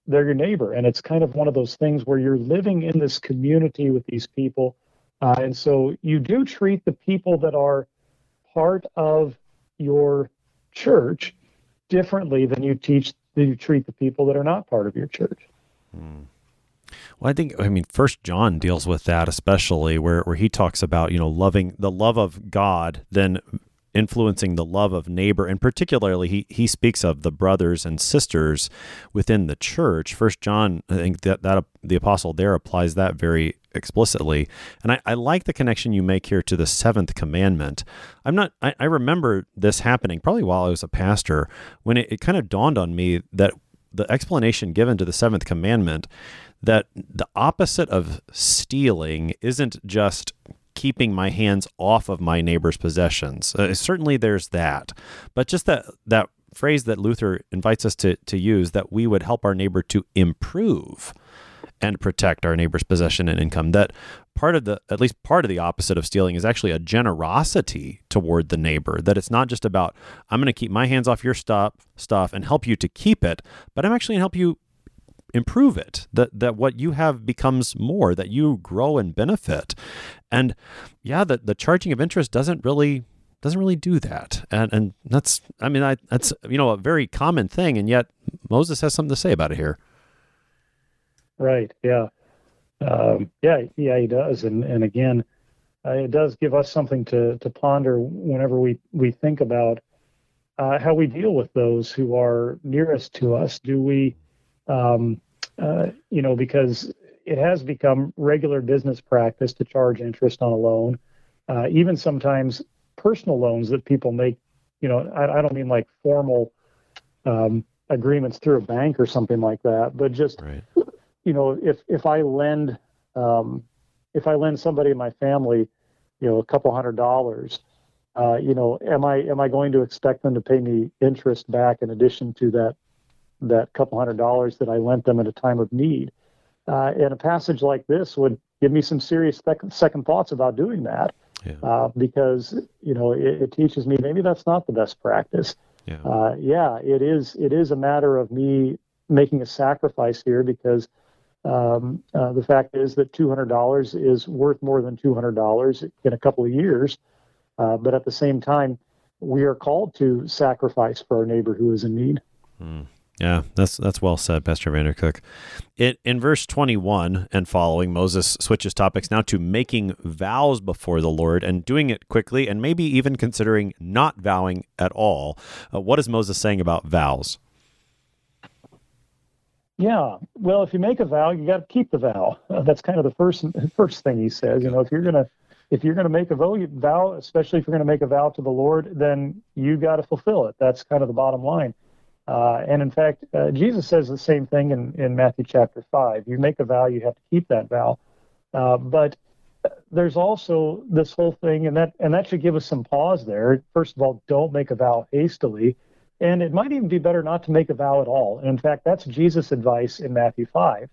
they're your neighbor. And it's kind of one of those things where you're living in this community with these people. Uh, and so you do treat the people that are part of your church differently than you teach than you treat the people that are not part of your church. Hmm. Well, I think I mean First John deals with that especially where where he talks about you know loving the love of God, then influencing the love of neighbor and particularly he, he speaks of the brothers and sisters within the church. First john i think that, that the apostle there applies that very explicitly. And I, I like the connection you make here to the seventh commandment. I'm not i, I remember this happening probably while i was a pastor when it, it kind of dawned on me that the explanation given to the seventh commandment that the opposite of stealing isn't just keeping my hands off of my neighbor's possessions. Uh, certainly there's that. But just that that phrase that Luther invites us to to use that we would help our neighbor to improve and protect our neighbor's possession and income. That part of the, at least part of the opposite of stealing is actually a generosity toward the neighbor. That it's not just about, I'm going to keep my hands off your stuff, stuff and help you to keep it, but I'm actually going to help you improve it that that what you have becomes more that you grow and benefit and yeah the, the charging of interest doesn't really doesn't really do that and and that's i mean I, that's you know a very common thing and yet moses has something to say about it here Right. Yeah. Um, yeah. Yeah. He does. And and again, uh, it does give us something to to ponder whenever we we think about uh, how we deal with those who are nearest to us. Do we, um, uh, you know, because it has become regular business practice to charge interest on a loan, uh, even sometimes personal loans that people make. You know, I, I don't mean like formal um, agreements through a bank or something like that, but just right you know, if if I lend um, if I lend somebody in my family, you know, a couple hundred dollars, uh, you know, am I am I going to expect them to pay me interest back in addition to that that couple hundred dollars that I lent them at a time of need? Uh, and a passage like this would give me some serious second, second thoughts about doing that, yeah. uh, because you know it, it, teaches me maybe that's not the best practice. Yeah. Uh, yeah, it is. It is a matter of me making a sacrifice here because um, uh, the fact is that $200 is worth more than $200 in a couple of years. Uh, but at the same time, we are called to sacrifice for our neighbor who is in need. Mm. Yeah, that's that's well said, Pastor Vandercook. It, in verse 21 and following, Moses switches topics now to making vows before the Lord and doing it quickly and maybe even considering not vowing at all. Uh, what is Moses saying about vows? Yeah, well, if you make a vow, you got to keep the vow. Uh, that's kind of the first first thing he says. You know, if you're gonna if you're gonna make a vow, especially if you're gonna make a vow to the Lord, then you got to fulfill it. That's kind of the bottom line. Uh, and in fact, uh, Jesus says the same thing in in Matthew chapter five. You make a vow, you have to keep that vow. Uh, but there's also this whole thing, and that and that should give us some pause there. First of all, don't make a vow hastily. And it might even be better not to make a vow at all. And in fact, that's Jesus' advice in Matthew 5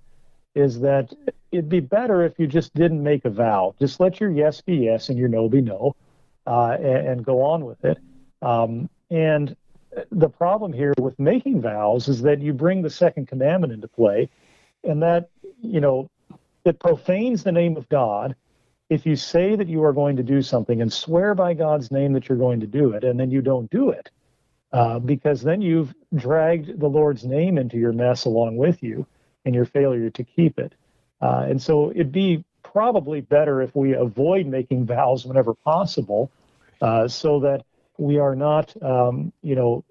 is that it'd be better if you just didn't make a vow. Just let your yes be yes and your no be no, uh, and, and, go on with it. Um, and the problem here with making vows is that you bring the second commandment into play, and that, you know, it profanes the name of God if you say that you are going to do something and swear by God's name that you're going to do it, and then you don't do it uh, because then you've dragged the Lord's name into your mess along with you and your failure to keep it. Uh, and so it'd be probably better if we avoid making vows whenever possible uh, so that we are not, um, you know,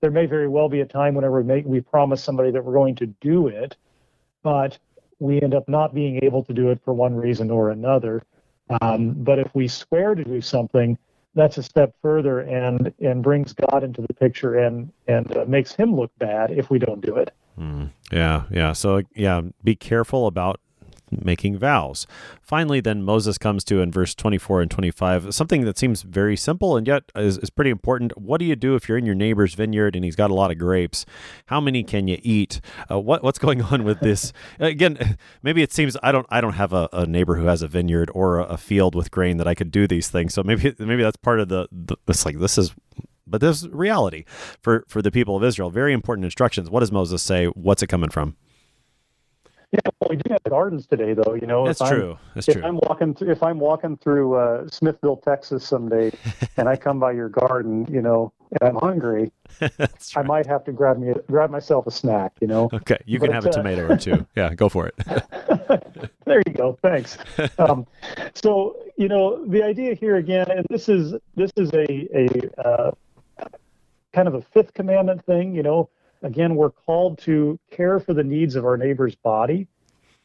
there may very well be a time whenever we, make, we promise somebody that we're going to do it, but we end up not being able to do it for one reason or another. Um, but if we swear to do something, that's a step further and and brings God into the picture and and uh, makes him look bad if we don't do it. Mm, yeah, yeah. So yeah, be careful about making vows. Finally, then Moses comes to in verse 24 and 25 something that seems very simple and yet is, is pretty important. What do you do if you're in your neighbor's vineyard and he's got a lot of grapes? How many can you eat? Uh, what what's going on with this? Again, maybe it seems I don't I don't have a, a neighbor who has a vineyard or a, a, field with grain that I could do these things. So maybe maybe that's part of the, the it's like this is but this reality for for the people of Israel. Very important instructions. What does Moses say? What's it coming from? Yeah, well, we do have gardens today, though. You know, that's if true. I'm, that's if true. I'm walking, th- if I'm walking through uh, Smithville, Texas, someday, and I come by your garden, you know, and I'm hungry, right. I might have to grab me grab myself a snack. You know. Okay, you but, can have a uh, tomato or two. Yeah, go for it. there you go. Thanks. Um, so you know, the idea here again, and this is this is a a uh, kind of a fifth commandment thing. You know again, we're called to care for the needs of our neighbor's body.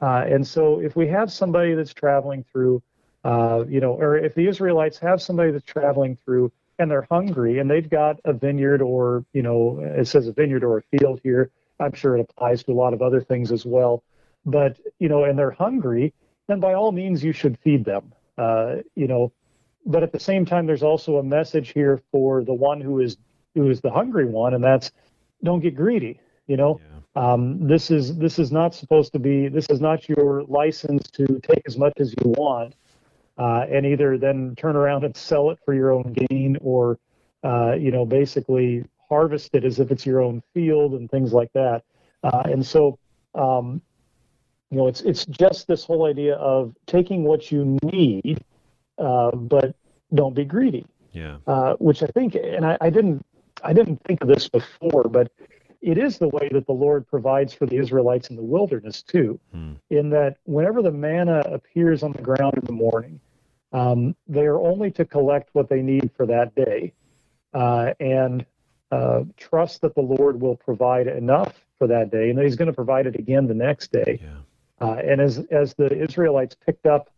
Uh, and so if we have somebody that's traveling through, uh, you know, or if the Israelites have somebody that's traveling through and they're hungry and they've got a vineyard or, you know, it says a vineyard or a field here. I'm sure it applies to a lot of other things as well. but you know, and they're hungry, then by all means you should feed them. Uh, you know, but at the same time, there's also a message here for the one who is who is the hungry one, and that's don't get greedy. You know, yeah. um, this is this is not supposed to be. This is not your license to take as much as you want, uh, and either then turn around and sell it for your own gain, or uh, you know, basically harvest it as if it's your own field and things like that. Uh, and so, um, you know, it's it's just this whole idea of taking what you need, uh, but don't be greedy. Yeah. Uh, which I think, and I, I didn't I didn't think of this before, but it is the way that the Lord provides for the Israelites in the wilderness too. Hmm. In that, whenever the manna appears on the ground in the morning, um, they are only to collect what they need for that day, uh, and uh, trust that the Lord will provide enough for that day, and that He's going to provide it again the next day. Yeah. Uh, and as as the Israelites picked up,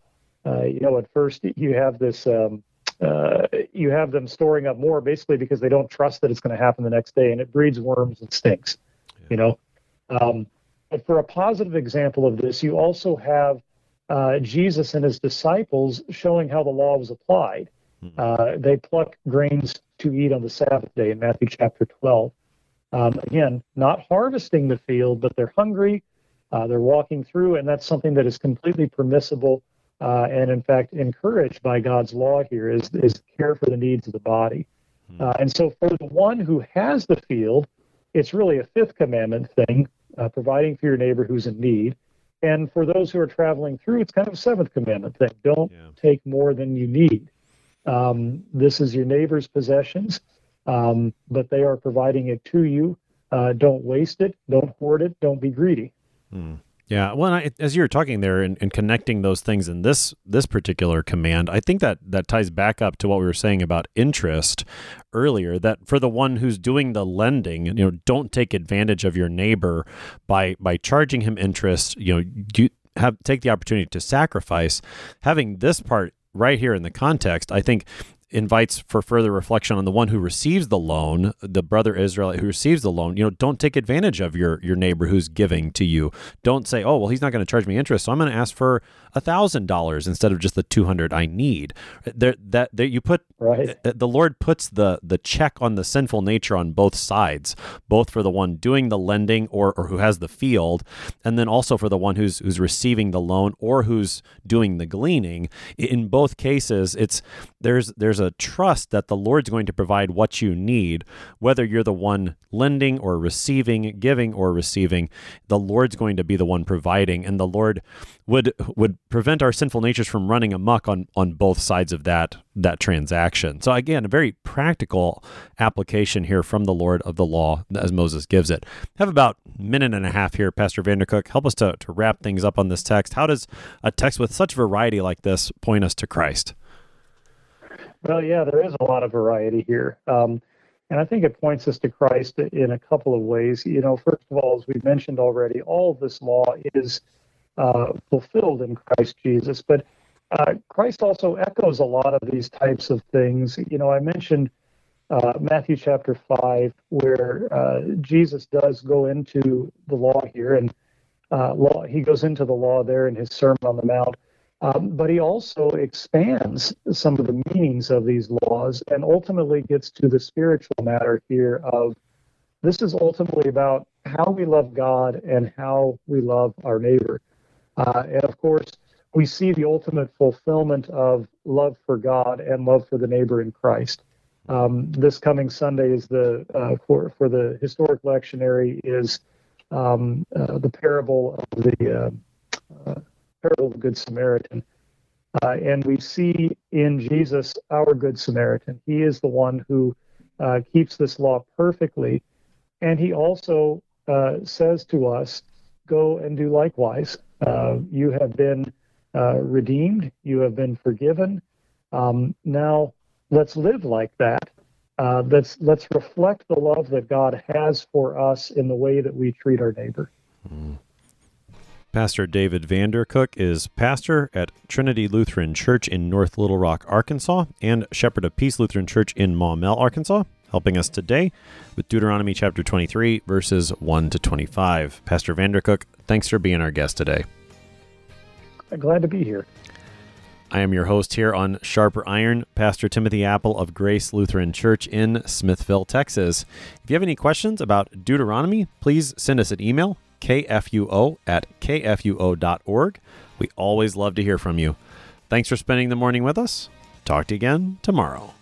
uh, you know, at first you have this, um, uh, you have them storing up more, basically because they don't trust that it's going to happen the next day, and it breeds worms and stinks. Yeah. You know, um, but for a positive example of this, you also have uh, Jesus and his disciples showing how the law was applied. Mm-hmm. they pluck grains to eat on the Sabbath day in Matthew chapter 12. Um, again, not harvesting the field, but they're hungry, uh, they're walking through, and that's something that is completely permissible uh, and, in fact, encouraged by God's law here is, is care for the needs of the body. Hmm. Uh, and so, for the one who has the field, it's really a fifth commandment thing, uh, providing for your neighbor who's in need. And for those who are traveling through, it's kind of a seventh commandment thing don't yeah. take more than you need. Um, this is your neighbor's possessions, um, but they are providing it to you. Uh, don't waste it. Don't hoard it. Don't be greedy. Hmm. Yeah, well, I, as you were talking there and, and, connecting those things in this this particular command, I think that that ties back up to what we were saying about interest earlier. That for the one who's doing the lending, you know, don't take advantage of your neighbor by by charging him interest. You know, you have take the opportunity to sacrifice. Having this part right here in the context, I think invites for further reflection on the one who receives the loan, the brother Israelite who receives the loan. You know, don't take advantage of your your neighbor who's giving to you. Don't say, "Oh, well, he's not going to charge me interest, so I'm going to ask for a thousand dollars instead of just the two hundred I need." There, that there, you put right. Uh, the Lord puts the the check on the sinful nature on both sides, both for the one doing the lending or or who has the field, and then also for the one who's who's receiving the loan or who's doing the gleaning. In both cases, it's there's there's a trust that the Lord's going to provide what you need, whether you're the one lending or receiving, giving or receiving. The Lord's going to be the one providing, and the Lord would would prevent our sinful natures from running amok on on both sides of that that transaction. So again, a very practical application here from the Lord of the law as Moses gives it. have about a minute and a half here, Pastor Vandercook. Help us to, to wrap things up on this text. How does a text with such variety like this point us to Christ? Well, yeah, there is a lot of variety here. Um, and I think it points us to Christ in a couple of ways. You know, first of all, as we've mentioned already, all this law is uh, fulfilled in Christ Jesus. But uh, Christ also echoes a lot of these types of things. You know, I mentioned uh, Matthew chapter 5, where uh, Jesus does go into the law here, and uh, law, he goes into the law there in his Sermon on the Mount. Um, but he also expands some of the meanings of these laws and ultimately gets to the spiritual matter here of this is ultimately about how we love God and how we love our neighbor. Uh, and of course, we see the ultimate fulfillment of love for God and love for the neighbor in Christ. Um, this coming Sunday is the uh, for for the historic lectionary is um, uh, the parable of the uh, uh, parable of the Good Samaritan. Uh, and we see in Jesus our Good Samaritan. He is the one who uh, keeps this law perfectly. And he also uh, says to us, Go and do likewise. Uh, you have been uh, redeemed, you have been forgiven. Um, now let's live like that. Uh, let's let's reflect the love that God has for us in the way that we treat our neighbor. Mm. Pastor David Vandercook is pastor at Trinity Lutheran Church in North Little Rock, Arkansas, and shepherd of Peace Lutheran Church in Maumelle, Arkansas. helping us today with Deuteronomy chapter 23, verses 1 to 25. Pastor Vandercook, thanks for being our guest today. Glad to be here. I am your host here on Sharper Iron, Pastor Timothy Appel of Grace Lutheran Church in Smithville, Texas. If you have any questions about Deuteronomy, please send us an email, kfuo at kfuo.org. We always love to hear from you. Thanks for spending the morning with us. Talk to you again tomorrow.